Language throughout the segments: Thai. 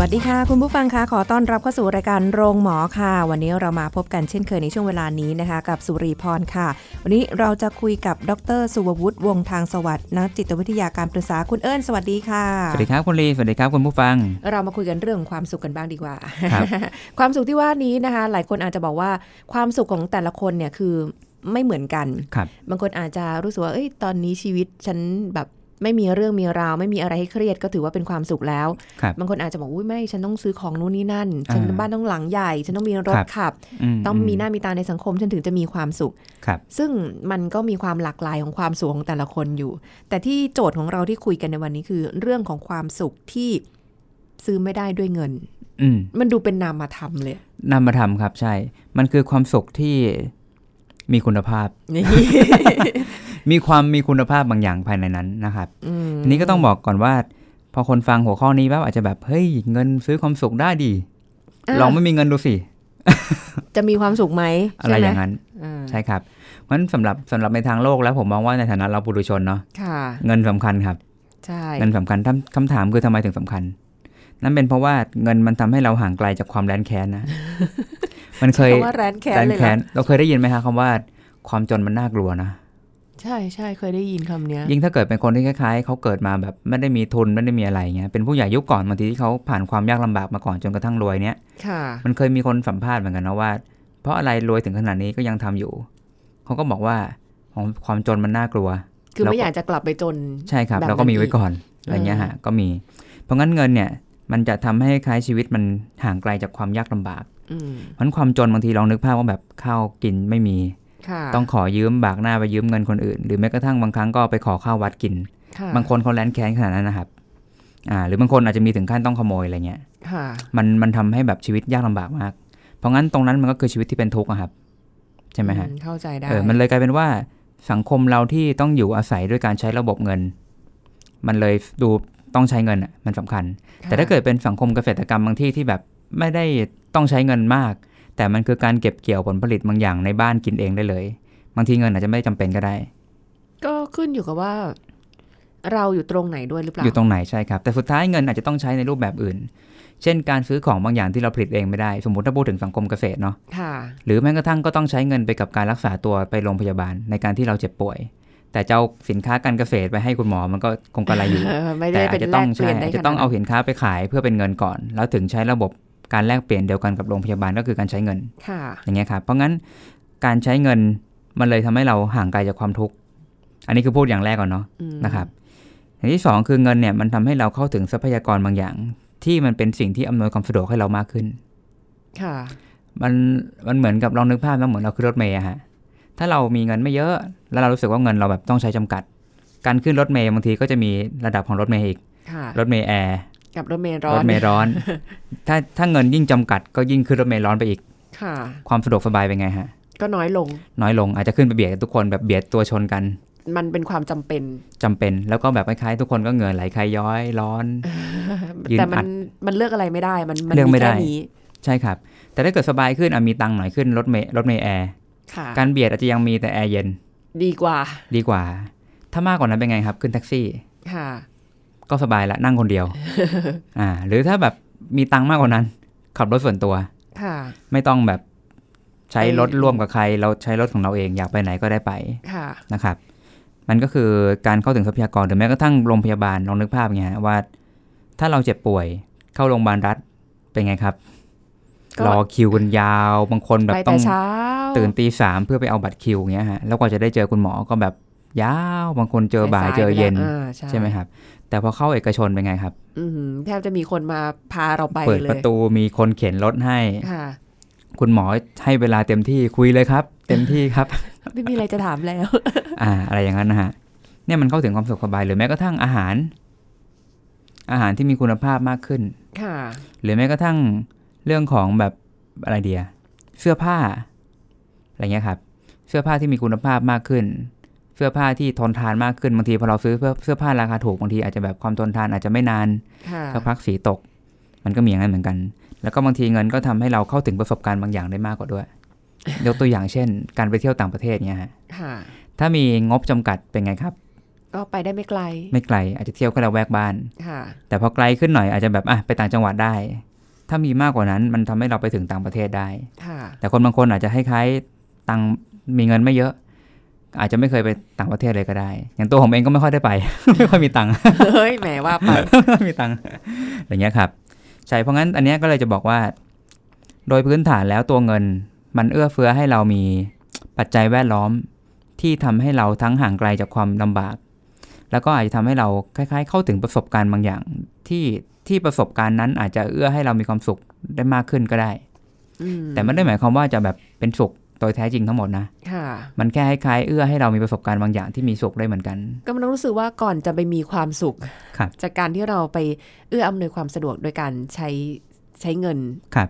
วัสดีค่ะ คุณผู้ฟังคะขอต้อนรับเข้าสู่รายการโรงหมอค่ะ วันนี้เรามาพบกันเช่นเคยในช่วงเวลานี้นะคะ กับสุรีพรค่ะ วันนี้เราจะคุยกับดร สุวัฒน์วงศ์ทางสวัสดิ์นักจิตวิทยาการปรึกษาคุณเอิญสวัสดีค่ะสวัสดีครับคุณลีสวัสดีครับคุณผู้ฟัง เรามาคุยกันเรื่องของความสุขกันบ้างดีกว่าครับความสุขที่ว่านี้นะคะ หลายคนอาจจะบอกว่าความสุขของแต่ละคนเนี่ยคือไม่เหมือนกันครับบางคนอาจจะรู้สึกว่าเอ้ยตอนนี้ชีวิตฉันแบบ ไม่มีเรื่องมีราว ไม่มีอะไรให้เครียดก็ถือว่าเป็นความสุขแล้วครับบางคนอาจจะบอกอุ้ยไม่ ฉันต้องซื้อของนู่นนี่นั่น ฉันอ่าบ้านต้องหลังใหญ่ ฉันต้องมีรถครับขับมต้องมีหน้ามีตาในสังคม ฉันถึงจะมีความสุขครับซึ่งมันก็มีความหลากหลายของความสุขของแต่ละคนอยู่ แต่ที่โจทย์ของเราที่คุยกันในวันนี้คือ เรื่องของความสุขที่ซื้อไม่ได้ด้วยเงินอืมมันดูเป็นนามธรรมเลยนำมาทำครับใช่ มันคือความสุขที่มีคุณภาพนี่ มีความมีคุณภาพบางอย่างภายในนั้นนะครับอืมทีนี้ก็ต้องบอกก่อนว่า พอคนฟังหัวข้อนี้ปั๊บอาจจะแบบเฮ้ยเงินซื้อความสุขได้ดีอะลองไม่มีเงินดูสิจะมีความสุขไหมอะไรใช่หมอย่างนั้นอ่าใช่ครับเพราะฉะนั้นสำหรับสำหรับในทางโลกแล้วผมมองว่าในฐานะเราปุถุชนเนาะค่ะเงินสำคัญครับใช่เงินสำคัญคำคำถามคือทำไมถึงสำคัญ นั่นเป็นเพราะว่าเงินมันทำให้เราห่างไกลจากความแร้นแค้นนะ มันเคยเพราะว่าแรนแค้นแร้นเลยเหรแค้อนเราเคยได้ยินไหมฮะคำว่าความจนมันน่ากลัวนะ ใช่ใช่เคยได้ยินคำเนี้ย ยิ่งถ้าเกิดเป็นคนที่คล้ายๆเขาเกิดมาแบบไม่ได้มีทุนไม่ได้มีอะไรเงี้ยเป็นผู้ใหญ่ยุคก่อนบางทีที่เขาผ่านความยากลำบากมาก่อนจนกระทั่งรวยเนี้ยค่ะมันเคยมีคนสัมภาษณ์เหมือนกันนะว่า เพราะอะไรรวยถึงขนาดนี้ก็ยังทำอยู่เขาก็บอกว่าของความจนมันน่ากลัว คือเราไม่ก็อยากจะกลับไปจนใช่ครับแบบเราก็มีไว้นั้นอีกก่อนอะไรเงี้ยฮะก็มี เพราะงั้นเงินเนี่ยมันจะทำให้คล้ายชีวิตมันห่างไกลจากความยากลำบากอืมเพราะฉะนั้นความจนบางทีลองนึกภาพว่าแบบข้าวกินไม่มีค่ะ ต้องขอยืมบากหน้าไปยืมเงินคนอื่น หรือแม้กระทั่งบางครั้งก็ไปขอข้าววัดกินค่ะบางคนเขาแร้นแค้นขนาดนั้นนะครับอ่าหรือบางคนอาจจะมีถึงขั้นต้องขโมยอะไรเงี้ยค่ะมันมันทำให้แบบชีวิตยากลำบากมาก เพราะงั้นตรงนั้นมันก็คือชีวิตที่เป็นทุกข์อะครับใช่ไหมฮะอืเข้าใจได้เออมันเลยกลายเป็นว่าสังคมเราที่ต้องอยู่อาศัยด้วยการใช้ระบบเงิน มันเลยดูต้องใช้เงินอะมันสำคัญค่ะแต่ถ้าเกิดเป็นสังคมเกษตรกรรมบางที่ที่แบบไม่ได้ต้องใช้เงินมาก แต่มันคือการเก็บเกี่ยวผลผลิตบางอย่างในบ้านกินเองได้เลย บางทีเงินอาจจะไม่จำเป็นก็ได้ ก็ขึ้นอยู่กับว่า เราอยู่ตรงไหนด้วยหรือเปล่า อยู่ตรงไหนใช่ครับ แต่สุดท้ายเงินอาจจะต้องใช้ในรูปแบบอื่น เช่น การซื้อของบางอย่างที่เราผลิตเองไม่ได้ สมมติถ้าพูดถึงสังคมเกษตรเนาะค่ะหรือแม้กระทั่งก็ต้องใช้เงินไปกับการรักษาตัวไปโรงพยาบาลในการที่เราเจ็บป่วย แต่จะเอาสินค้าการเกษตรไปให้คุณหมอมันก็คงกระไรอยู่ไม่แต่ได้อาเป็จนจะแลต้องกเปใช่ลี่ยนได้อาจจะต้องขนดเอานั้นสินค้าไปขายเพื่อเป็นเงินก่อน แล้วถึงใช้ระบบ การแลกเปลี่ยนเดียวกันกับโรงพยาบาลก็คือการใช้เงินค่ะอย่างเงี้ยครับเพราะงั้นการใช้เงินมันเลยทำให้เราห่างไกลจากความทุกข์อันนี้คือพูดอย่างแรกก่อนเนาะอืมนะครับอย่างที่สองคือเงินเนี่ยมันทำให้เราเข้าถึงทรัพยากรบางอย่าง ที่มันเป็นสิ่งที่อำนวยความสะดวกให้เรามากขึ้น ค่ะ มันมันเหมือนกับลองนึกภาพนะเหมือนเราขึ้นรถเมย์อะฮะถ้าเรามีเงินไม่เยอะแล้วเรารู้สึกว่าเงินเราแบบต้องใช้จำกัด การขึ้นรถเมล์บางทีก็จะมีระดับของรถเมล์อีกค่ะรถเมย์แอร์ กับรถเมล์ร้อน รถเมล์ร้อน ถ้าถ้าเงินยิ่งจำกัดก็ยิ่งขึ้นรถเมล์ร้อนไปอีก ค่ะ ความสะดวกสบายเป็นไงฮะ ก็น้อยลง น้อยลงอาจจะขึ้นไปเบียดกับทุกคนแบบเบียดตัวชนกัน มันเป็นความจำเป็นจำเป็น แล้วก็แบบคล้ายๆทุกคนก็เหงื่อไหลไคลย้อยร้อนยืนอัด แต่มันมันเลือกอะไรไม่ได้ มันมันเลือกไม่ได้แค่นี้ใช่ครับ แต่ถ้าเกิดสบายขึ้นอะมีตังค์หน่อยขึ้นรถเมย์รถเมล์แอร์ค่ะการเบียดอาจจะยังมีแต่แอร์เย็น ดีกว่า ดีกว่า ถ้ามากกว่านั้นเป็นไงครับ ขึ้นแท็กซี่ ค่ะ ก็สบายละนั่งคนเดียว อ่า หรือถ้าแบบมีตังค์มากกว่านั้น ขับรถส่วนตัว ค่ะ ไม่ต้องแบบใช้ไปรถร่วมกับใคร เราใช้รถของเราเองอยากไปไหนก็ได้ไป ค่ะ นะครับ มันก็คือการเข้าถึงทรัพยากรหรือแม้กระทั่งโรงพยาบาลลองนึกภาพไงฮะว่า ถ้าเราเจ็บป่วยเข้าโรงพยาบาลรัฐเป็นไงครับก็รอคิวกันยาวบางคนแบบไปต้แต่องเช้าตื่นตีสามเพื่อไปเอาบัตรคิวอย่างเงี้ยฮะแล้วกว่าจะได้เจอคุณหมอก็แบบยาวบางคนเจอบ่ายสๆเจอเย็นไปแล้วอ่าใช่ใช่ไหมครับ แต่พอเข้าเอกชนเป็นไงครับอือหือแทบจะมีคนมาพาเราไปเปิดเลประยตูมีคนเข็นรถให้ค่ะคุณหมอให้เวลาเต็มที่คุยเลยครับ เต็มที่ครับ ไม่มีอะไรจะถามแล้ว อ่า อะไรอย่างนั้นนะฮะเนี่ยมันเข้าถึงความสุขสบายหรือแม้กระทั่งอาหาร อาหารที่มีคุณภาพมากขึ้น ค่ะ หรือแม้กระทั่งเรื่องของแบบอะไรเดียเสื้อผ้า อะไรเงี้ยครับ เสื้อผ้าที่มีคุณภาพมากขึ้นเสื้อผ้าที่ทนทานมากขึ้นบางทีพอเราซื้อเสื้อเสื้อผ้าราคาถูกบางทีอาจจะแบบความทนทานอาจจะไม่นานค่ะสักพักสีตก มันก็มีอย่างนั้นเหมือนกัน แล้วก็บางทีเงินก็ทำให้เราเข้าถึงประสบการณ์บางอย่างได้มากกว่าด้วยยกตัวอย่างเช่น การไปเที่ยวต่างประเทศเนี่ยฮะค่ะถ้ามีงบจำกัดเป็นไงครับ ก็ไปได้ไม่ไกล ไม่ไกล อาจจะเที่ยวแค่ละแวกบ้านค่ะแต่พอไกลขึ้นหน่อยอาจจะแบบอะไปต่างจังหวัดได้ ถ้ามีมากกว่านั้นมันทำให้เราไปถึงต่างประเทศได้ค่ะแต่คนบางคนอาจจะให้คล้ายๆตังค์มีเงินไม่เยอะ อาจจะไม่เคยไปต่างประเทศเลยก็ได้ อย่างตัวผมเองก็ไม่ค่อยได้ไป ไม่ค่อยมีตังค์เฮ้ยแหมว่าไปไม่มีตังค์อย่างเงี้ยครับ ใช่เพราะงั้นอันเนี้ยก็เลยจะบอกว่า โดยพื้นฐานแล้วตัวเงิน มันเอื้อเฟื้อให้เรามีปัจจัยแวดล้อมที่ทำให้เราทั้งห่างไกลจากความลำบาก แล้วก็อาจจะทำให้เราคล้าย ๆ เข้าถึงประสบการณ์บางอย่าง ที่ที่ประสบการณ์นั้นอาจจะเอื้อให้เรามีความสุขได้มากขึ้นก็ได้อืมแต่ไม่ได้หมายความว่าจะแบบเป็นสุข โดยแท้จริงทั้งหมดนะค่ะมันแค่คล้ายๆเอื้อให้เรามีประสบการณ์บางอย่างที่มีสุขได้เหมือนกัน ก็มันต้องรู้สึกว่าก่อนจะไปมีความสุขครับจากการที่เราไปเอื้ออำนวยความสะดวกโดยการใช้ใช้เงินครับ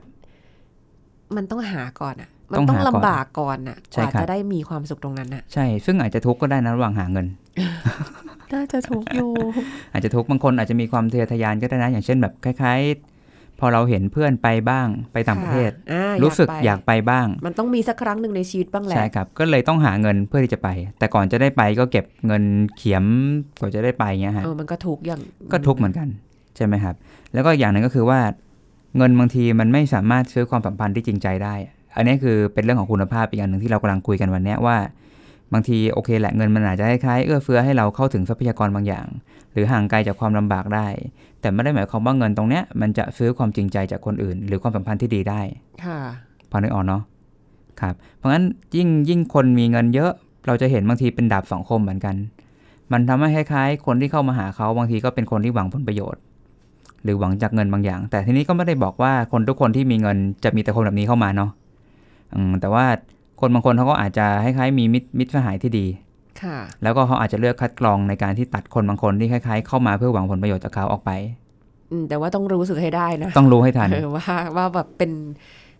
มันต้องหาก่อนอะ มันต้องต้องหาก่อนลำบากก่อนอะกใช่ว่าครับจะได้มีความสุขตรงนั้นอะ ใช่ ซึ่งอาจจะทุกข์ก็ได้นะระหว่างหาเงินน่าจะถูกอยู่ อาจจะทุกข์บางคนอาจจะมีความทะเยอทะยานก็ได้นะ อย่างเช่นแบบคล้ายๆ พอเราเห็นเพื่อนไปบ้างไปต่างประเทศอ่ารู้สึกไปอยากไปบ้าง มันต้องมีสักครั้งหนึ่งในชีวิตบ้างแหละใช่ครับ ก็เลยต้องหาเงินเพื่อที่จะไป แต่ก่อนจะได้ไปก็เก็บเงินเขียมกว่าจะได้ไปเงี้ยฮะเออมันก็ถูกอย่างก็ทุกข์เหมือนกันใช่ไหมครับ แล้วก็อย่างหนึ่งก็คือว่า เงินบางทีมันไม่สามารถซื้อความสัมพันธ์ที่จริงใจได้ อันนี้คือเป็นเรื่องของคุณภาพอีกอย่างหนึ่งที่เรากำลังคุยกันวันเนี้ยว่า บางทีโอเคแหละเงินมันอาจจะคล้ายๆเอื้อเฟื้อให้เราเข้าถึงทรัพยากรบางอย่าง หรือห่างไกลจากความลำบากได้ แต่ไม่ได้หมายความว่าเงินตรงเนี้ยมันจะซื้อความจริงใจจากคนอื่น หรือความสัมพันธ์ที่ดีได้ ค่ะพอนึกออกเนาะครับเพราะงั้นยิ่งยิ่งคนมีเงินเยอะ เราจะเห็นบางทีเป็นดาบสองคมเหมือนกัน มันทำให้คล้ายๆ คนที่เข้ามาหาเขาบางทีก็เป็นคนที่หวังผลประโยชน์ หรือหวังจากเงินบางอย่าง แต่ทีนี้ก็ไม่ได้บอกว่าคนทุกคนที่มีเงินจะมีแต่คนแบบนี้เข้ามาเนาะอืมแต่ว่า คนบางคนเขาก็อาจจะคล้ายๆมีมิตรมิตรสหายที่ดีค่ะแล้วก็เขาอาจจะเลือกคัดกรองในการที่ตัดคนบางคนที่คล้ายๆเข้ามาเพื่อหวังผลประโยชน์จากเขาออกไปอืมแต่ว่าต้องรู้สึกให้ได้นะ ต้องรู้ให้ทันเออว่าว่าแบบเป็น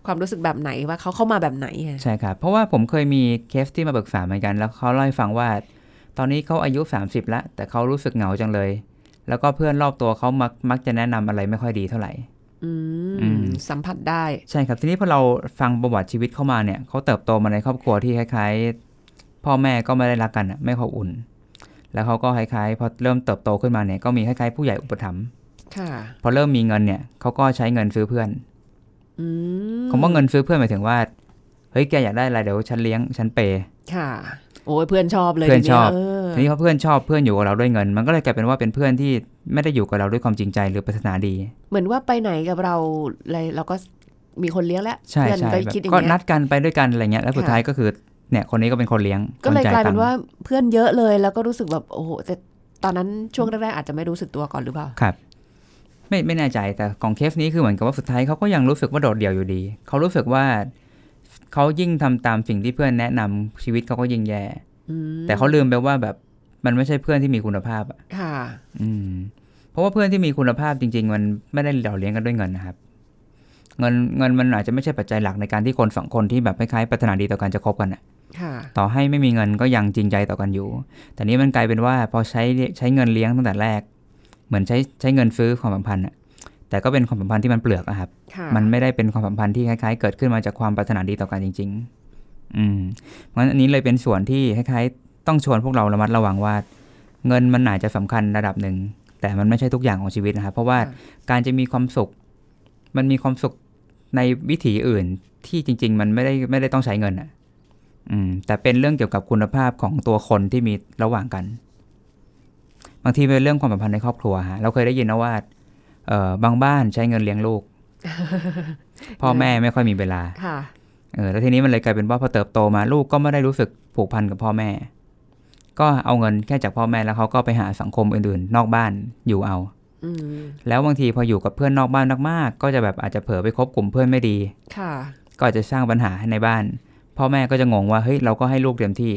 ความรู้สึกแบบไหนว่าเขาเข้ามาแบบไหนอะใช่ครับเพราะว่าผมเคยมีเคสที่มาปรึกษาเหมือนกัน แล้วเขาเล่าให้ฟังว่า ตอนนี้เขาอายุ 30 แล้ว แต่เขารู้สึกเหงาจังเลย แล้วก็เพื่อนรอบตัวเขามักมักจะแนะนำอะไรไม่ค่อยดีเท่าไหร่อือืมม สัมผัสได้ ใช่ครับ ทีนี้พอเราฟังประวัติชีวิตเข้ามาเนี่ยเขาเติบโตมาในครอบครัวที่คล้ายๆ พ่อแม่ก็ไม่ได้รักกันอะไม่อบอุ่น แล้วเขาก็คล้ายๆพอเริ่มเติบโตขึ้นมาเนี่ยก็มีคล้ายๆผู้ใหญ่อุปถัมภ์ค่ะพอเริ่มมีเงินเนี่ยเขาก็ใช้เงินซื้อเพื่อนอืมคำว่าเงินซื้อเพื่อนหมายถึงว่าเฮ้ยแกอยากได้อะไรเดี๋ยวฉันเลี้ยงฉันเปย์ค่ะโอ้ยเพื่อนชอบเลยเพื่อนทีชอบเออทีนี้พอเพื่อนชอบเพื่อนอยู่กับเราด้วยเงิน มันก็เลยกลายเป็นว่าเป็นเพื่อนที่ไม่ได้อยู่กับเราด้วยความจริงใจหรือปรารถนาดี เหมือนว่าไปไหนกับเราอะไรเราก็มีคนเลี้ยงแล้วใช่เพื่อนใช่ก็แบบคิดอย่างก็เงี้นัยดกันไปด้วยกันอะไรเงี้ยแล้วสุดค่ะท้ายก็คือเนี่ยคนนี้ก็เป็นคนเลี้ยง ก็เลยคจ่กลายเป็นตังค์ว่าเพื่อนเยอะเลยแล้วก็รู้สึกแบบโอ้โหแต่ตอนนั้นช่วงแรกๆอาจจะไม่รู้สึกตัวก่อนหรือเปล่าครับไม่ไม่แน่ใจแต่ของเคสนี้คือเหมือนกับว่าสุดท้ายเขาก็ยังรู้สึกว่าโดดเดี่ยวอยู่ดี เขารู้สึกว่า เขายิ่งทำตามสิ่งที่เพื่อนแนะนำชีวิตเขาก็ยิ่งแย่อืมแต่เขาลืมไปว่าแบบมันไม่ใช่เพื่อนที่มีคุณภาพอะค่ะ อืม เพราะว่าเพื่อนที่มีคุณภาพจริง ๆ มันไม่ได้หล่อเลี้ยงกันด้วยเงินนะครับ เงินเงินมันอาจจะไม่ใช่ปัจจัยหลักในการที่คนสองคนที่แบบคล้ายๆปรารถนาดีต่อกันจะคบกันอะค่ะต่อให้ไม่มีเงินก็ยังจริงใจต่อกันอยู่ แต่นี้มันกลายเป็นว่าพอใช้ใช้เงินเลี้ยงตั้งแต่แรก เหมือนใช้ใช้เงินซื้อความสัมพันธ์อะ แต่ก็เป็นความสัมพันธ์ที่มันเปลือกอะครับค่ะมันไม่ได้เป็นความสัมพันธ์ที่คล้ายๆ เกิดขึ้นมาจากความปรารถนาดีต่อกันจริง ๆ อืม เพราะฉะนั้นอันนี้เลยเป็นส่วนที่คล้ายๆ ต้องชวนพวกเราระมัดระวังว่า เงินมันอาจจะสำคัญระดับหนึ่ง แต่มันไม่ใช่ทุกอย่างของชีวิตนะครับ เพราะว่าการจะมีความสุข มันมีความสุขในวิถีอื่นที่จริง ๆ มันไม่ได้ไม่ได้ต้องใช้เงินอะอืม แต่เป็นเรื่องเกี่ยวกับคุณภาพของตัวคนที่มีระหว่างกัน บางทีเป็นเรื่องความสัมพันธ์ในครอบครัวฮะ เราเคยได้ยินนะว่าเอ่อ บางบ้านใช้เงินเลี้ยงลูก พ่อแม่ไม่ค่อยมีเวลาค่ะเออแล้วทีนี้มันเลยกลายเป็นว่าพอเติบโตมาลูกก็ไม่ได้รู้สึกผูกพันกับพ่อแม่ ก็เอาเงินแค่จากพ่อแม่แล้วเขาก็ไปหาสังคมอื่นๆ นอกบ้านอยู่เอาอืมแล้วบางทีพออยู่กับเพื่อนนอกบ้านมากๆ ก็จะแบบอาจจะเผลอไปคบกลุ่มเพื่อนไม่ดี ค่ะ ก็อาจจะสร้างปัญหาให้ในบ้าน พ่อแม่ก็จะงงว่าเฮ้ยเราก็ให้ลูกเต็มที่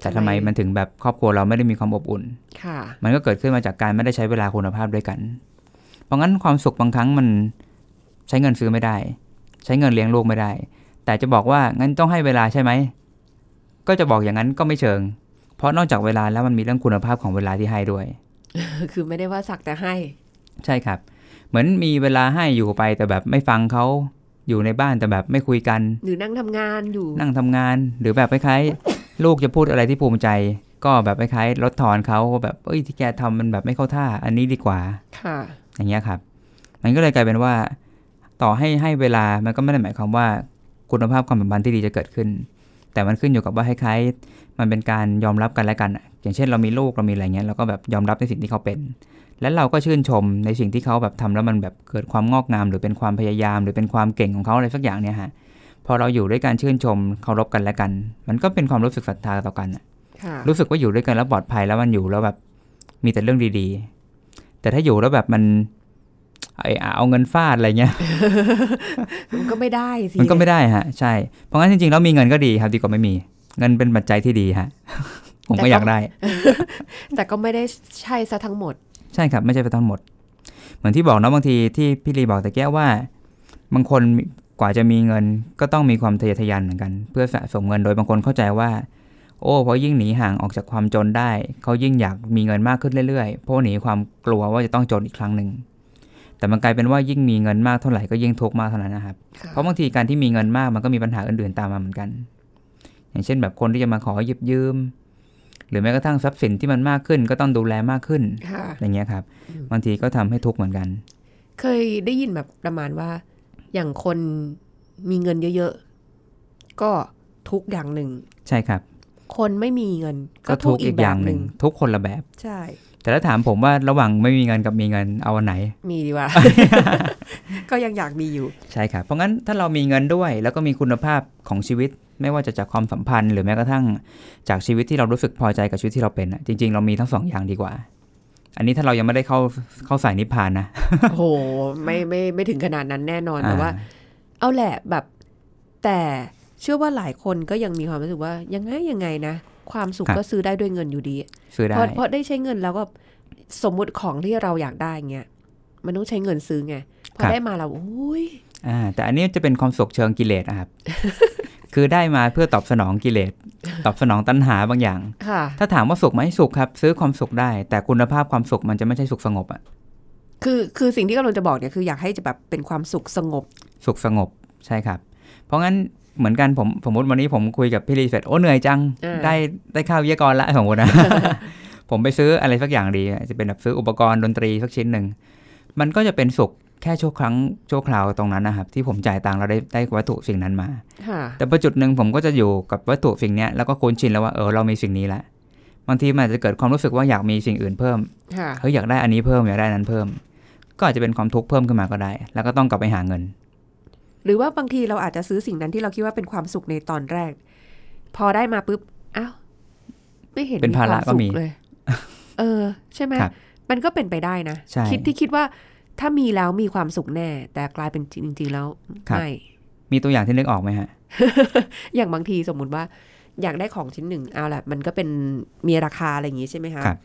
แต่ทำไมมันถึงแบบครอบครัวเราไม่ได้มีความอบอุ่น ค่ะ มันก็เกิดขึ้นมาจากการไม่ได้ใช้เวลาคุณภาพด้วยกันอ เพราะงั้นความสุขบางครั้งมันใช้เงินซื้อไม่ได้ ใช้เงินเลี้ยงลูกไม่ได้ แต่จะบอกว่างั้นต้องให้เวลาใช่ไหมก็จะบอกอย่างนั้นก็ไม่เชิง เพราะนอกจากเวลาแล้วมันมีเรื่องคุณภาพของเวลาที่ให้ด้วย คือไม่ได้ว่าสักแต่ให้ ใช่ครับ เหมือนมีเวลาให้อยู่ไปแต่แบบไม่ฟังเขาอยู่ในบ้านแต่แบบไม่คุยกัน หรือนั่งทำงานอยู่ นั่งทำงาน หรือแบบคล้ายๆลูกจะพูดอะไรที่ภูมิใจ ก็แบบคล้ายๆลดทอนเขาว่าแบบเอ้ยที่แกทำมันแบบไม่เข้าท่า อันนี้ดีกว่า ค่ะ อย่างเงี้ยครับ มันก็เลยกลายเป็นว่า ต่อให้ให้เวลามันก็ไม่ได้หมายความว่าคุณภาพความสัมพันธ์ที่ดีจะเกิดขึ้น แต่มันขึ้นอยู่กับว่าคล้ายๆมันเป็นการยอมรับกันและกันอะอย่างเช่นเรามีลูกเรามีอะไรเงี้ยเราก็แบบยอมรับในสิ่งที่เขาเป็น และเราก็ชื่นชมในสิ่งที่เขาแบบทำแล้วมันแบบเกิดความงอกงาม หรือเป็นความพยายาม หรือเป็นความเก่งของเขาอะไรสักอย่างเนี่ยฮะพอเราอยู่ด้วยการชื่นชมเคารพกันและกัน มันก็เป็นความรู้สึกศรัทธาต่อกันอะค่ะรู้สึกว่าอยู่ด้วยกันแล้วปลอดภัยแล้วมันอยู่แล้วแบบมีแต่เรื่องดีๆ แต่ถ้าอยู่แล้วแบบมันไอเอาเงินฟาดอะไรเงี้ย มันก็ไม่ได้สิ มันก็ไม่ได้ฮะ ใช่ เพราะงั้นจริงๆแล้วมีเงินก็ดีครับดีกว่าไม่มี เงินเป็นปัจจัยที่ดีฮะ ผมก็อยากได้ แต่ก็ไม่ได้ใช่ซะทั้งหมด ใช่ครับ ไม่ใช่ไปทั้งหมด เหมือนที่บอกนะบางทีที่พี่ลีบอกแต่แก้วว่า บางคนกว่าจะมีเงินก็ต้องมีความทะเยอทะยานเหมือนกัน เพื่อสะสมเงินโดยบางคนเข้าใจว่า โอ้เพราะยิ่งหนีห่างออกจากความจนได้ เขายิ่งอยากมีเงินมากขึ้นเรื่อยๆ เพราะหนีความกลัวว่าจะต้องจนอีกครั้งหนึ่ง แต่มันกลายเป็นว่ายิ่งมีเงินมากเท่าไหร่ก็ยิ่งทุกข์มากเท่านั้นนะครับ เพราะบางทีการที่มีเงินมากมันก็มีปัญหาอื่นๆตามมาเหมือนกัน อย่างเช่นแบบคนที่จะมาขอยืมยืม หรือแม้กระทั่งทรัพย์สินที่มันมากขึ้น ก็ต้องดูแลมากขึ้นค่ะอย่างเงี้ยครับอืมบางทีก็ทำให้ทุกข์เหมือนกัน เคยได้ยินแบบประมาณว่า อย่างคนมีเงินเยอะๆ ก็ทุกข์อย่างหนึ่ง ใช่ครับ คนไม่มีเงิน ก็ก็ทุทุกกข์ข์อีอีกกแบอย่าบงหหนึ่นึ่งงทุกคนละแบบ ใช่ แต่ถ้าถามผมว่าระหว่างไม่มีเงินกับมีเงินเอาอันไหน มีดีว่า ก็ยังอยากมีอยู่ ใช่ครับเพราะงั้นถ้าเรามีเงินด้วย แล้วก็มีคุณภาพของชีวิต ไม่ว่าจะจากความสัมพันธ์ หรือแม้กระทั่งจากชีวิตที่เรารู้สึกพอใจกับชีวิตที่เราเป็นอะจริง ๆ เรามีทั้งสองอย่างดีกว่าอันนี้ถ้าเรายังไม่ได้เข้าเข้าสายนิพพานนะ โอ้โห ไม่ไม่ไม่ถึงขนาดนั้นแน่นอนแต่ว่าอ่เอาแหละแบบ แต่ เชื่อว่าหลายคนก็ยังมีความรู้สึกว่ายังไงยังไงนะ ความสุขก็ซื้อได้ด้วยเงินอยู่ดีซื้อได้เพราะเพราะได้ใช้เงินแล้วก็สมมุติของที่เราอยากได้เงี้ยมันต้องใช้เงินซื้อไงพอได้มาเราอุ้ยอ่าแต่อันนี้จะเป็นความสุขเชิงกิเลสนะครับ คือได้มาเพื่อตอบสนองกิเลส ตอบสนองตัณหาบางอย่างค่ะถ้าถามว่าสุขไหมสุขครับ ซื้อความสุขได้ แต่คุณภาพความสุขมันจะไม่ใช่สุขสงบอะคือคือสิ่งที่กำลังจะบอกเนี่ยคืออยากให้จะแบบเป็นความสุขสงบ สุขสงบใช่ครับ เพราะงั้น เหมือนกันผมสมมติวันนี้ผมคุยกับพี่ลีเสร็จโอ้เหนื่อยจังอ่าได้ได้ข้าววิทยากรละสมมตินะผมไปซื้ออะไรสักอย่างดีจะเป็นแบบซื้ออุปกรณ์ดนตรีสักชิ้นหนึ่งมันก็จะเป็นสุขแค่ชั่วครั้งชั่วคราวตรงนั้นนะครับ ที่ผมจ่ายตังค์แล้วได้ได้วัตถุสิ่งนั้นมาค่ะแต่พอจุดหนึ่งผมก็จะอยู่กับวัตถุสิ่งเนี้ยแล้วก็คุ้นชินแล้วว่าเออเรามีสิ่งนี้ละบางทีมันอาจจะเกิดความรู้สึกว่าอยากมีสิ่งอื่นเพิ่มค่ะเฮ้ยอยากได้อันนี้เพิ่มอยากได้อันนั้นเพิ่ม ก็อาจจะเป็นความทุกข์เพิ่มขึ้นมาก็ได้ แล้วก็ต้องกลับไปหาเงิน หรือว่าบางทีเราอาจจะซื้อสิ่งนั้นที่เราคิดว่าเป็นความสุขในตอนแรก พอได้มาปุ๊บอ้าวไม่เห็นเป็นภาระควสุขก็มีเลยเออ ใช่ไหมครับมันก็เป็นไปได้นะใช่คิดที่คิดว่าถ้ามีแล้วมีความสุขแน่ แต่กลายเป็นจริง ๆ แล้วครับไม่มีตัวอย่างที่นึกออกไหมฮะ อย่างบางทีสมมุติว่า อยากได้ของชิ้นหนึ่งเอาแหละมันก็เป็นมีราคาอะไรอย่างงี้ใช่ไหมคะครับ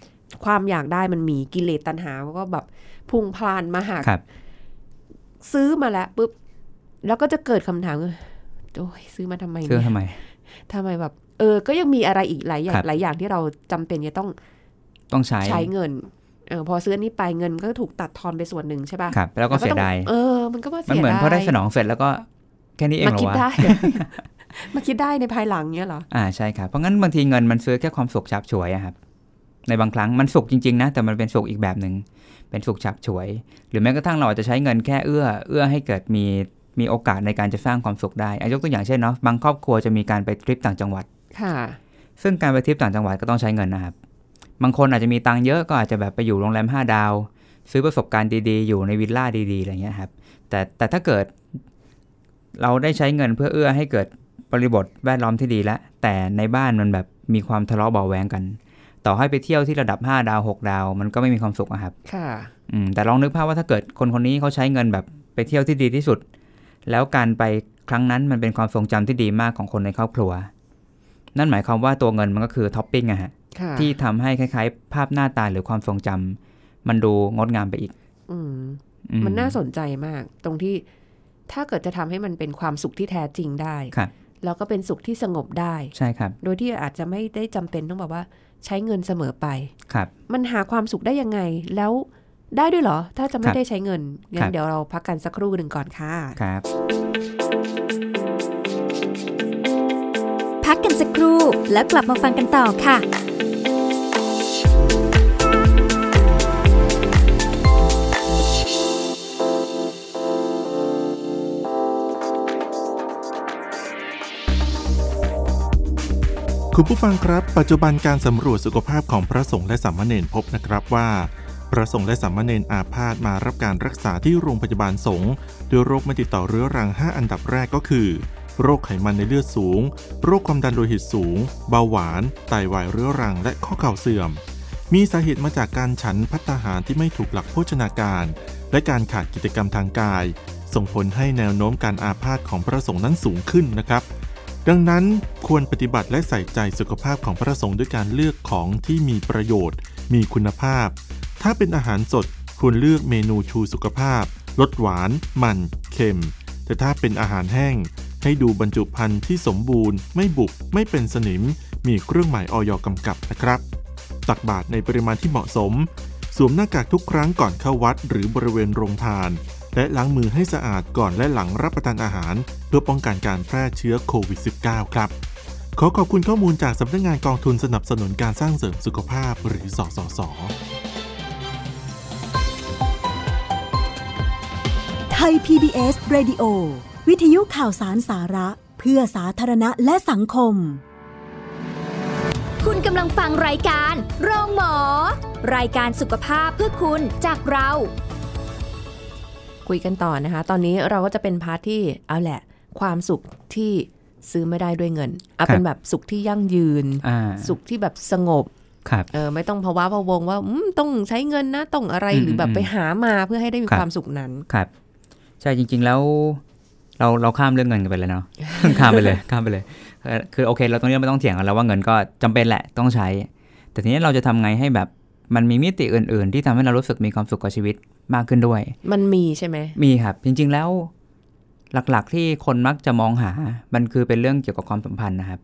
ความอยากได้มันมีกิเลสตัณหาก็แบบพุ่งพล่านมาหาครับซื้อมาแล้วปุ๊บ แล้วก็จะเกิดคำถามว่าโอ้ยซื้อมาทำไมซื้อเนี่ยทำไมทำไมแบบ เออ ก็ยังมีอะไรอีกหลายอย่าครังบหลายอย่างที่เราจำเป็นจะต้องต้องใช้ใช้เงินเออพอซื้ออันนี้ไปเงินก็ถูกตัดทอนไปส่วนหนึ่งใช่ป่ะครับ แล้วก็เสียดายเออ มันก็ว่ามันเสียเหมือนดายพอได้สนองเสร็จแล้วก็แค่นี้เองมาเหรอคิดวะได้มาคิดได้ในภายหลังเนี้ยเหรออ่าใช่ครับเพราะงั้นบางทีเงินมันซื้อแค่ความสุขฉับฉวยอะครับ ในบางครั้งมันสุขจริงๆนะแต่มันเป็นสุขอีกแบบหนึ่งเป็นสุขฉับฉวย หรือแม้กระทั่งเราอาจจะใช้เงินแค่เอื้อ เอื้อให้เกิดมี มีโอกาสในการจะสร้างความสุขได้อายกตัวอย่างเช่นเนาะบางครอบครัวจะมีการไปทริปต่างจังหวัดค่ะ ซึ่งการไปทริปต่างจังหวัดก็ต้องใช้เงินนะครับบางคนอาจจะมีตังค์เยอะก็อาจจะแบบไปอยู่โรงแรม5ดาว ซื้อประสบการณ์ดีๆ อยู่ในวิลล่าดีๆอะไรเงี้ยครับแต่แต่ถ้าเกิด เราได้ใช้เงินเพื่อเอื้อให้เกิดบริบทแวดล้อมที่ดีแล้วแต่ในบ้านมันแบบมีความทะเลาะเบาะแวงกัน ต่อให้ไปเที่ยวที่ระดับ 5 ดาว 6 ดาว มันก็ไม่มีความสุขอะครับ ค่ะ อืมแต่ลองนึกภาพว่าถ้าเกิดคนคนนี้เขาใช้เงินแบบไปเที่ยวที่ดีที่สุด แล้วการไปครั้งนั้นมันเป็นความทรงจำที่ดีมากของคนในครอบครัว นั่นหมายความว่าตัวเงินมันก็คือท็อปปิ้งอะฮะค่ะที่ทำให้คล้ายๆ ภาพหน้าตาหรือความทรงจำมันดูงดงามไปอีกอืมอืมันน่าสนใจมาก ตรงที่ถ้าเกิดจะทำให้มันเป็นความสุขที่แท้จริงได้ครับแล้วก็เป็นสุขที่สงบได้ใช่ครับ โดยที่อาจจะไม่ได้จำเป็นต้องแบบว่าใช้เงินเสมอไปครับ มันหาความสุขได้ยังไงแล้ว ได้ด้วยเหรอ ถ้าจะคไม่รับได้ใช้เงินงั้ครันบเดี๋ยวเราพักกันสักครู่หนึ่งก่อนค่ะครับ พักกันสักครู่แล้วกลับมาฟังกันต่อค่ะคุณผู้ฟังครับ ปัจจุบันการสำรวจสุขภาพของพระสงฆ์และสามเณรพบนะครับว่า พระสงฆ์และสามเณรอาพาธมารับการรักษาที่โรงพยาบาลสงฆ์ด้วยโรคไม่ติดต่อเรื้อรัง 5 อันดับแรกก็คือ โรคไขมันในเลือดสูง โรคความดันโลหิตสูง เบาหวานไตวายเรื้อรัง และข้อเข่าเสื่อม มีสาเหตุมาจากการฉันพัตตาหารที่ไม่ถูกหลักโภชนาการ และการขาดกิจกรรมทางกาย ส่งผลให้แนวโน้มการอาพาธของพระสงฆ์นั้นสูงขึ้นนะครับดังนั้นควรปฏิบัติและใส่ใจสุขภาพของพระสงฆ์ด้วยการเลือกของที่มีประโยชน์ มีคุณภาพ ถ้าเป็นอาหารสดควรเลือกเมนูชูสุขภาพลดหวาน มัน เค็ม แต่ถ้าเป็นอาหารแห้ง ให้ดูบรรจุภัณฑ์ที่สมบูรณ์ ไม่บุบ ไม่เป็นสนิม มีเครื่องหมายออยกำกับนะครับ ตักบาตรในปริมาณที่เหมาะสม สวมหน้ากากทุกครั้งก่อนเข้าวัดหรือบริเวณโรงทาน และล้างมือให้สะอาดก่อนและหลังรับประทานอาหาร เพื่อป้องกันการแพร่เชื้อโควิด -19 ครับ ขอขอบคุณข้อมูลจากสำนักงานกองทุนสนับสนุนการสร้างเสริมสุขภาพหรือสสส Thai PBS Radio วิทยุข่าวสารสาระ เพื่อสาธารณะและสังคม คุณกำลังฟังรายการโรงหมอ รายการสุขภาพเพื่อคุณจากเรา คุยกันต่อนะคะ ตอนนี้เราก็จะเป็น part ที่เอาแหละ ความสุขที่ซื้อไม่ได้ด้วยเงินเอาครับเป็นแบบสุขที่ยั่งยืนอ่าสุขที่แบบสงบครับเออไม่ต้องพะว้าพะวงว่าอืมต้องใช้เงินนะต้องอะไรอืมหรือแบบอืมไปหามาเพื่อให้ได้มีครับความสุขนั้นครับ ใช่จริง ๆ แล้ว เราเราข้ามเรื่องเงินกันไปเลยเนาะข้ามไปเลยข้ามไปเลยเออคือโอเค เราตรงนี้ไม่ต้องเถียงกันแล้วว่าเงินก็จำเป็นแหละต้องใช้ แต่ทีนี้เราจะทำไงให้แบบมันมีมิติอื่น ๆ ที่ทำให้เรารู้สึกมีความสุขกับชีวิตมากขึ้นด้วย มันมีใช่ไหมมีครับ จริง ๆ แล้ว หลัก ๆ ที่คนมักจะมองหา มันคือเป็นเรื่องเกี่ยวกับความสัมพันธ์นะครับ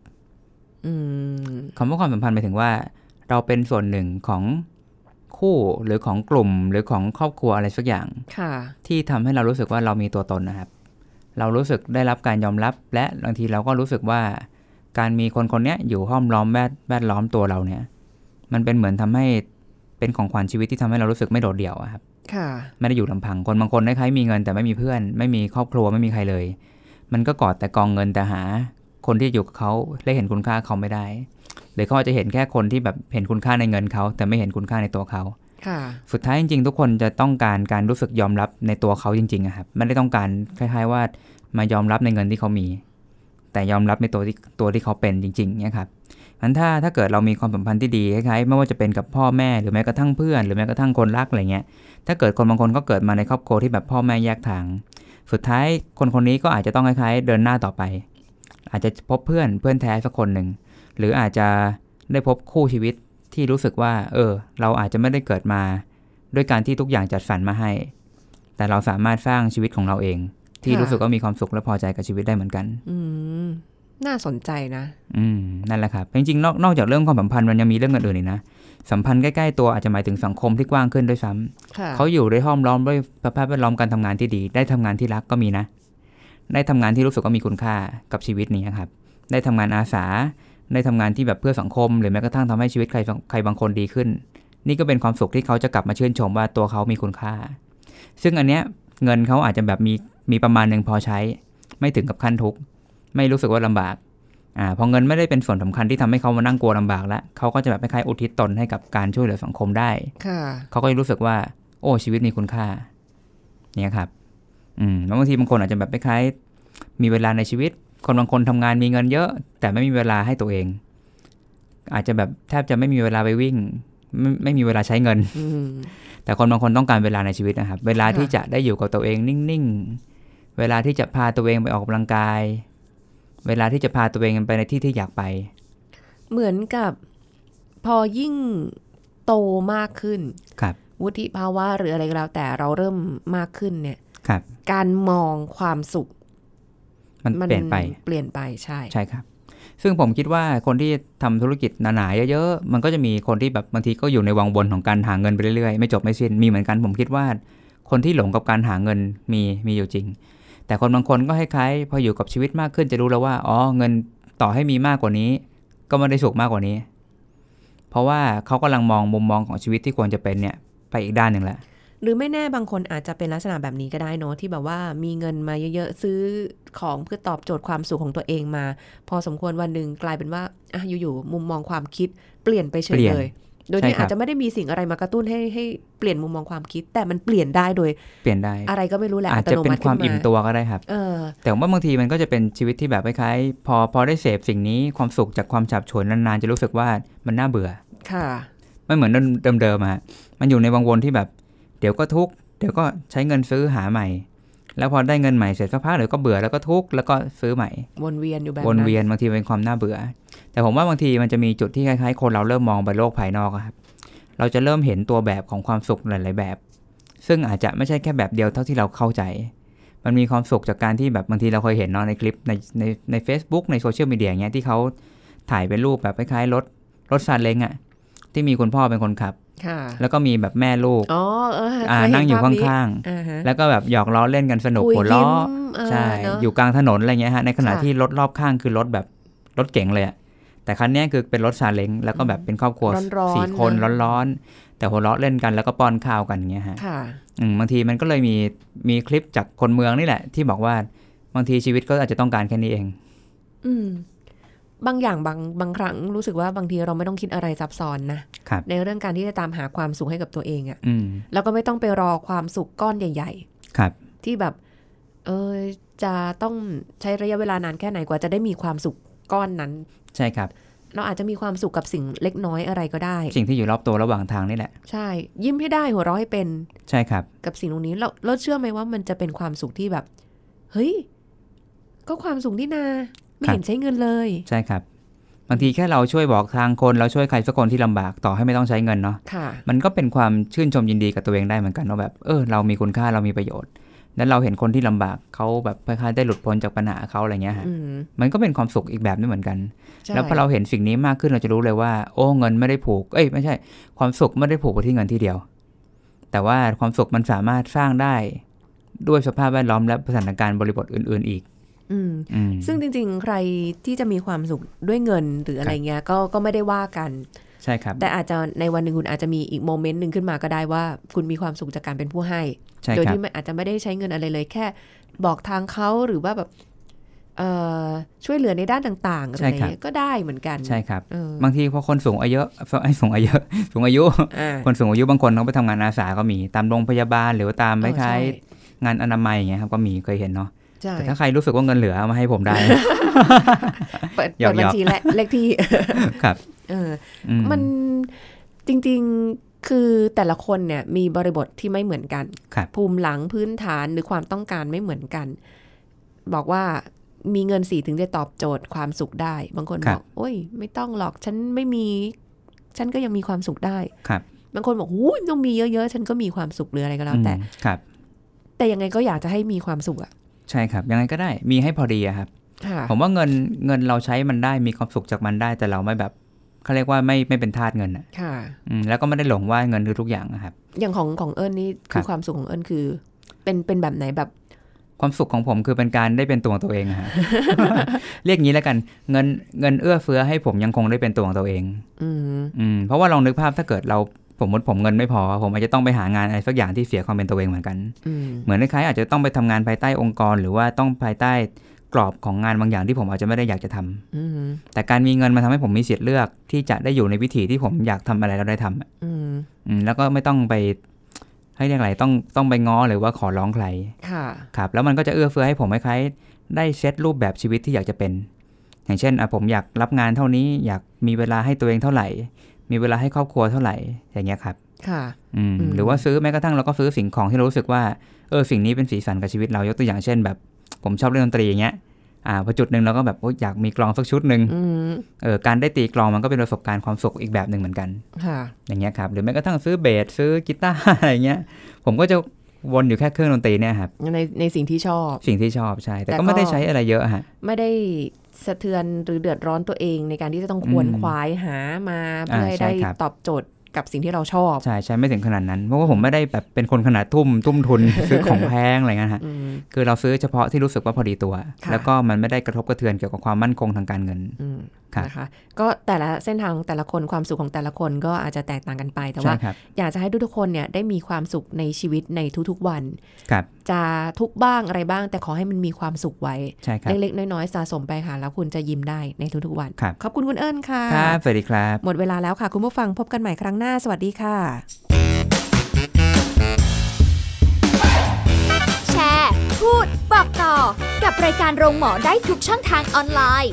อืมคำว่าความสัมพันธ์หมายถึงว่า เราเป็นส่วนหนึ่งของ คู่หรือของกลุ่มหรือของครอบครัวอะไรสักอย่างค่ะที่ทำให้เรารู้สึกว่าเรามีตัวตนนะครับ เรารู้สึกได้รับการยอมรับ และบางทีเราก็รู้สึกว่า การมีคนคนเนี้ยอยู่ห้อมล้อมแวดแวดล้อมตัวเราเนี่ย มันเป็นเหมือนทำให้เป็นของขวัญชีวิตที่ทำให้เรารู้สึกไม่โดดเดี่ยวอะครับค่ะไม่ได้อยู่ลำพังคนบางคนคล้ายๆมีเงินแต่ไม่มีเพื่อน ไม่มีครอบครัวไม่มีใครเลย มันก็กอดแต่กองเงินแต่หา คนที่อยู่กับเขาและเห็นคุณค่าเขาไม่ได้ หรือเขาอาจจะเห็นแค่คนที่แบบเห็นคุณค่าในเงินเขา แต่ไม่เห็นคุณค่าในตัวเขาค่ะสุดท้ายจริงๆ ทุกคนจะต้องการการรู้สึกยอมรับในตัวเขาจริงๆอะครับไม่ได้ต้องการคล้ายๆว่ามายอมรับในเงินที่เขามี แต่ยอมรับในตัวที่ตัวที่เขาเป็นจริงๆเนี่ยครับงั้นถ้าถ้าเกิดเรามีความสัมพันธ์ที่ดีคล้ายๆไม่ว่าจะเป็นกับพ่อแม่หรือแม้กระทั่งเพื่อน หรือแม้กระทั่งคนรักอะไรเงี้ยถ้าเกิดคนบางคนก็เกิดมาในครอบครัวที่แบบพ่อแม่แยกทาง สุดท้ายคนคนนี้ก็อาจจะต้องคล้ายๆ เดินหน้าต่อไป อาจจะพบเพื่อนเพื่อนแท้สักคนหนึ่ง หรืออาจจะได้พบคู่ชีวิตที่รู้สึกว่า เออ เราอาจจะไม่ได้เกิดมา ด้วยการที่ทุกอย่างจัดสรรมาให้ แต่เราสามารถสร้างชีวิตของเราเอง ที่ค่ะรู้สึกว่ามีความสุขและพอใจกับชีวิตได้เหมือนกัน อืมน่าสนใจนะ อืม นั่นแหละครับ จริงๆนอกนอกจากเรื่องความสัมพันธ์มันยังมีเรื่องอื่นๆอีกนะ สัมพันธ์ใกล้ๆตัวอาจจะหมายถึงสังคมที่กว้างขึ้นด้วยซ้ำค่ะเขาอยู่ด้วยห้อมล้อมด้วยสภาพแวดล้อมการทำงานที่ดี ได้ทำงานที่รักก็มีนะ ได้ทำงานที่รู้สึกว่ามีคุณค่ากับชีวิตนี้ครับ ได้ทำงานอาสา ได้ทำงานที่แบบเพื่อสังคม หรือแม้กระทั่งทำให้ชีวิตใครใครบางคนดีขึ้น นี่ก็เป็นความสุขที่เขาจะกลับมาชื่นชมว่าตัวเขามีคุณค่า ซึ่งอันเนี้ยเงินเขาอาจจะแบบมีมีประมาณหนึ่งพอใช้ ไม่ถึงกับขั้นทุกข์ไม่รู้สึกว่าลำบากอ่าพอเงินไม่ได้เป็นส่วนสำคัญที่ทำให้เขามานั่งกลัวลำบากแล้วเขาก็จะแบบคล้ายๆอุทิศตนให้กับการช่วยเหลือสังคมได้ค่ะเขาก็จะรู้สึกว่า โอ้ชีวิตมีคุณค่า เนี่ยครับ อืมแล้วบางทีบางคนอาจจะแบบคล้ายๆมีเวลาในชีวิต คนบางคนทำงานมีเงินเยอะ แต่ไม่มีเวลาให้ตัวเอง อาจจะแบบแทบจะไม่มีเวลาไปวิ่ง ไม่ไม่มีเวลาใช้เงินอืมแต่คนบางคนต้องการเวลาในชีวิตนะครับ เวลาค่ะที่จะได้อยู่กับตัวเองนิ่งๆ เวลาที่จะพาตัวเองไปออกกำลังกาย เวลาที่จะพาตัวเองไปในที่ที่อยากไป เหมือนกับพอยิ่งโตมากขึ้นครับวุฒิภาวะหรืออะไรก็แล้วแต่เราเริ่มมากขึ้นเนี่ยครับการมองความสุข มันเปลี่ยนไปเปลี่ยนไปใช่ใช่ครับ ซึ่งผมคิดว่าคนที่ทำธุรกิจหนาๆเยอะๆมันก็จะมีคนที่แบบบางทีก็อยู่ในวังวนของการหาเงินไปเรื่อยๆไม่จบไม่สิ้นมีเหมือนกันผมคิดว่า คนที่หลงกับการหาเงินมีมีอยู่จริง แต่คนบางคนก็คล้ายๆพออยู่กับชีวิตมากขึ้นจะรู้แล้วว่าอ๋อเงินต่อให้มีมากกว่านี้ ก็ไม่ได้สุขมากกว่านี้ เพราะว่าเขากำลังมองมุมมองของชีวิตที่ควรจะเป็นเนี่ยไปอีกด้านหนึ่งแหละ หรือไม่แน่บางคนอาจจะเป็นลักษณะแบบนี้ก็ได้เนอะที่แบบว่ามีเงินมาเยอะๆซื้อของเพื่อตอบโจทย์ความสุขของตัวเองมา พอสมควรวันหนึ่งกลายเป็นว่าอะอยู่ๆมุมมองความคิดเปลี่ยนไปเฉเปยลี่ยนเลย โดยที่ใช่ครับอาจจะไม่ได้มีสิ่งอะไรมากระตุ้นให้ให้เปลี่ยนมุมมองความคิด แต่มันเปลี่ยนได้โดยเปลี่ยนได้อะไรก็ไม่รู้แหละอาจจะเป็นความอิ่มตัวก็ได้ครับเออแต่ว่าบางทีมันก็จะเป็นชีวิตที่แบบคล้ายๆพอพอได้เสพสิ่งนี้ความสุขจากความฉับฉวยนานๆจะรู้สึกว่ามันน่าเบื่อค่ะไม่เหมือนเดิมๆอะฮะมันอยู่ในวังวนที่แบบ เดี๋ยวก็ทุกข์เดี๋ยวก็ใช้เงินซื้อหาใหม่ แล้วพอได้เงินใหม่เสร็จสักพักเดี๋ยวก็เบื่อแล้วก็ทุกข์แล้วก็ซื้อใหม่ วนเวียนอยู่แบบวนนั้นเวียนบางทีเป็นความน่าเบื่อ แต่ผมว่าบางทีมันจะมีจุดที่คล้ายๆ คนเราเริ่มมองไปโลกภายนอกอะครับ เราจะเริ่มเห็นตัวแบบของความสุขหลายๆแบบ ซึ่งอาจจะไม่ใช่แค่แบบเดียวเท่าที่เราเข้าใจ มันมีความสุขจากการที่แบบบางทีเราเคยเห็นเนาะในคลิปในในใน a c e b o o k ในโซเชียลมีเดียอย่างเงี้ยที่เขาถ่ายเป็นรูปแบบคล้ายๆรถรถซาเล้งอะที่มีคุณพ่อเป็นคนขับค่ะ แล้วก็มีแบบแม่ลูกอ๋อเอออ่าเคเห็นั่งอยู่ภพนี้ข้างอ่าฮะๆแล้วก็แบบหยอกล้อเล่นกันสนุกคุยหัวล้อยิ้มเออใช่เนอะอยู่กลางถนนอะไรเงี้ยฮะในขณะค่ะที่รถรอบข้างคือรถแบบรถเก๋งเลยอะแต่คันเนี้ยคือเป็นรถซาเล้งแล้วก็แบบเป็นครอบครัวร้อนๆสี่คนนะร้อนๆ แต่หัวเราะเล่นกันแล้วก็ป้อนข้าวกันอย่างเงี้ยฮะค่ะอืมบางทีมันก็เลยมีมีคลิปจากคนเมืองนี่แหละ ที่บอกว่าบางทีชีวิตก็อาจจะต้องการแค่นี้เอง อืม บางอย่างบางบางครั้งรู้สึกว่าบางทีเราไม่ต้องคิดอะไรซับซ้อนนะครับในเรื่องการที่จะตามหาความสุขให้กับตัวเองอะอืมแล้วก็ไม่ต้องไปรอความสุขก้อนใหญ่ครับๆที่แบบเออจะต้องใช้ระยะเวลานานแค่ไหนกว่าจะได้มีความสุขก้อนนั้น ใช่ครับ เราอาจจะมีความสุขกับสิ่งเล็กน้อยอะไรก็ได้ สิ่งที่อยู่รอบตัวระหว่างทางนี่แหละ ใช่ ยิ้มให้ได้หัวเราะให้เป็น ใช่ครับ กับสิ่งตรงนี้เราเราเชื่อไหมว่ามันจะเป็นความสุขที่แบบ เฮ้ย ก็ความสุขนี่นา ไม่ครับเห็นใช้เงินเลย ใช่ครับ บางทีแค่เราช่วยบอกทางคนเราช่วยใครสักคนที่ลำบากต่อให้ไม่ต้องใช้เงินเนาะค่ะมันก็เป็นความชื่นชมยินดีกับตัวเองได้เหมือนกันว่าแบบเออเรามีคุณค่าเรามีประโยชน์แล้วเราเห็นคนที่ลำบากเขาแบบคล้ายๆได้หลุดพ้นจากปัญหาเขาอะไรเงี้ยฮะอืมมันก็เป็นความสุขอีกแบบนึงเหมือนกันใช่แล้วพอเราเห็นสิ่งนี้มากขึ้นเราจะรู้เลยว่า โอ้เงินไม่ได้ผูก เอ้ยไม่ใช่ ความสุขไม่ได้ผูกไปที่เงินที่เดียว แต่ว่าความสุขมันสามารถสร้างได้ด้วยสภาพแวดล้อมและสถานการณ์บริบทอื่น ๆ อีก อืมอืมซึ่งจริง ๆ ใครที่จะมีความสุขด้วยเงินหรืออะไรเงี้ยก็ก็ไม่ได้ว่ากันใช่ครับ แต่อาจจะในวันหนึ่งคุณอาจจะมีอีกโมเมนต์หนึ่งขึ้นมาก็ได้ว่า คุณมีความสุขจากการเป็นผู้ให้ใช่โดยครับที่ไม่อาจจะไม่ได้ใช้เงินอะไรเลย แค่บอกทางเขาหรือว่าแบบเอ่อช่วยเหลือในด้านต่างๆอะไรเงี้ยก็ได้เหมือนกันใช่ครับเออบางทีพอคนสูงอายุไอ้สูงอายุสูงอายุอ่าคนสูงอายุบางคนเขาไปทำงานอาสาก็มีตามโรงพยาบาลหรือว่าตามเอคอใช่ล้ายๆงานอนามัยอย่างเงี้ยครับก็มีเคยเห็นเนาะใช่ แต่ถ้าใครรู้สึกว่าเงินเหลือเอามาให้ผมได้ เปิดหยอกเปิดบัญชีและเลขที่ครับ เอออืมันจริง ๆ คือแต่ละคนเนี่ยมีบริบทที่ไม่เหมือนกันครับภูมิหลังพื้นฐานหรือความต้องการไม่เหมือนกัน บอกว่ามีเงินสี่ถึงจะตอบโจทย์ความสุขได้ บางคนครับบอก โอ้ย ไม่ต้องหรอก ฉันไม่มี ฉันก็ยังมีความสุขได้ ครับ บางคนบอกหูยต้องมีเยอะๆ ฉันก็มีความสุขหรืออะไรก็แล้วแต่อืมครับ แต่ยังไงก็อยากจะให้มีความสุขอะ ใช่ครับ ยังไงก็ได้มีให้พอดีอะครับค่ะผมว่าเงินเงินเราใช้มันได้มีความสุขจากมันได้ แต่เราไม่แบบเขาเรียกว่าไม่ไม่เป็นทาสเงินอะค่ะอืมแล้วก็ไม่ได้หลงว่าเงินคือทุกอย่างนะครับ อย่างของของเอิญนี่ครัคือบความสุขของเอิญคือ เป็นเป็นแบบไหนแบบความสุขของผมคือเป็นการได้เป็นตัวของตัวเองอะฮะเรียกงี้แล้วกันเงินเงินเอื้อเฟื้อให้ผมยังคงได้เป็นตัวของตัวเอง อืมอืมเพราะว่าลองนึกภาพถ้าเกิดเรา ผมมติผมเงินไม่พอ ผมอาจจะต้องไปหางานอะไรสักอย่างที่เสียความเป็นตัวเองเหมือนกันอืมเหมือนคล้ายๆอาจจะต้องไปทำงานภายใต้องค์กร หรือว่าต้องภายใต้กรอบของงานบางอย่างที่ผมอาจจะไม่ได้อยากจะทำอืมแต่การมีเงินมาทำให้ผมมีสิทธิ์เลือกที่จะได้อยู่ในวิถีที่ผมอยากทำอะไรเราได้ทำอะอืมอืมแล้วก็ไม่ต้องไปให้เรียกอะไรต้องต้องไปง้อหรือว่าขอร้องใครค่ะครับ แล้วมันก็จะเอื้อเฟื้อให้ผมคล้ายๆได้เซตรูปแบบชีวิตที่อยากจะเป็น อย่างเช่นอะผมอยากรับงานเท่านี้ อยากมีเวลาให้ตัวเองเท่าไหร่ มีเวลาให้ครอบครัวเท่าไหร่อย่างเงี้ยครับค่ะอืมอืมหรือว่าซื้อแม้กระทั่งเราก็ซื้อสิ่งของที่เรารู้สึกว่าเออสิ่งนี้เป็นสีสันกับชีวิตเรายกตัวอย่างเช่น แบบผมชอบเล่นดนตรีอย่างเงี้ยอ่าพอจุดหนึ่งเราก็แบบโอ๊ยอยากมีกลองสักชุดหนึ่งอืมเออการได้ตีกลองมันก็เป็นประสบการณ์ความสุขอีกแบบหนึ่งเหมือนกัน ค่ะ อย่างเงี้ยครับ หรือแม้กระทั่งซื้อเบสซื้อกีตาร์อะไรเงี้ย ผมก็จะ วนอยู่แค่เครื่องดนตรีเนี่ยครับในในสิ่งที่ชอบ สิ่งที่ชอบใช่ แต่แต่ก็ไม่ได้ก็ใช้อะไรเยอะฮะไม่ได้สะเทือนหรือเดือดร้อนตัวเองในการที่จะต้องควนอืมควายหามาเพื่ออ่าให้ใช่ได้ครับตอบโจทย์กับสิ่งที่เราชอบ ใช่ใช่ไม่ถึงขนาดนั้น เพราะว่าผมไม่ได้แบบเป็นคนขนาดทุ่มทุ่มทุนซื้อของแพงอะไรเงี้ยฮะอืมคือเราซื้อเฉพาะที่รู้สึกว่าพอดีตัวค่ะแล้วก็มันไม่ได้กระทบกระเทือนเกี่ยวกับความมั่นคงทางการเงินอืมครับนะคะก็แต่ละเส้นทางแต่ละคนความสุขของแต่ละคนก็อาจจะแตกต่างกันไป แต่ว่าใช่ครับอยากจะให้ทุกๆคนเนี่ยได้มีความสุขในชีวิตในทุกๆวันครับจะทุกข์บ้างอะไรบ้าง แต่ขอให้มันมีความสุขไว้ใช่ครับเล็กๆ น้อยๆสะสมไปค่ะ แล้วคุณจะยิ้มได้ในทุกๆวันครับขอบคุณคุณเอิญค่ะครับสวัสดีครับ หมดเวลาแล้วค่ะ คุณผู้ฟังพบกันใหม่ครั้งหน้า สวัสดีค่ะ แชร์ พูดบอกต่อกับรายการโรงหมอได้ทุกช่องทางออนไลน์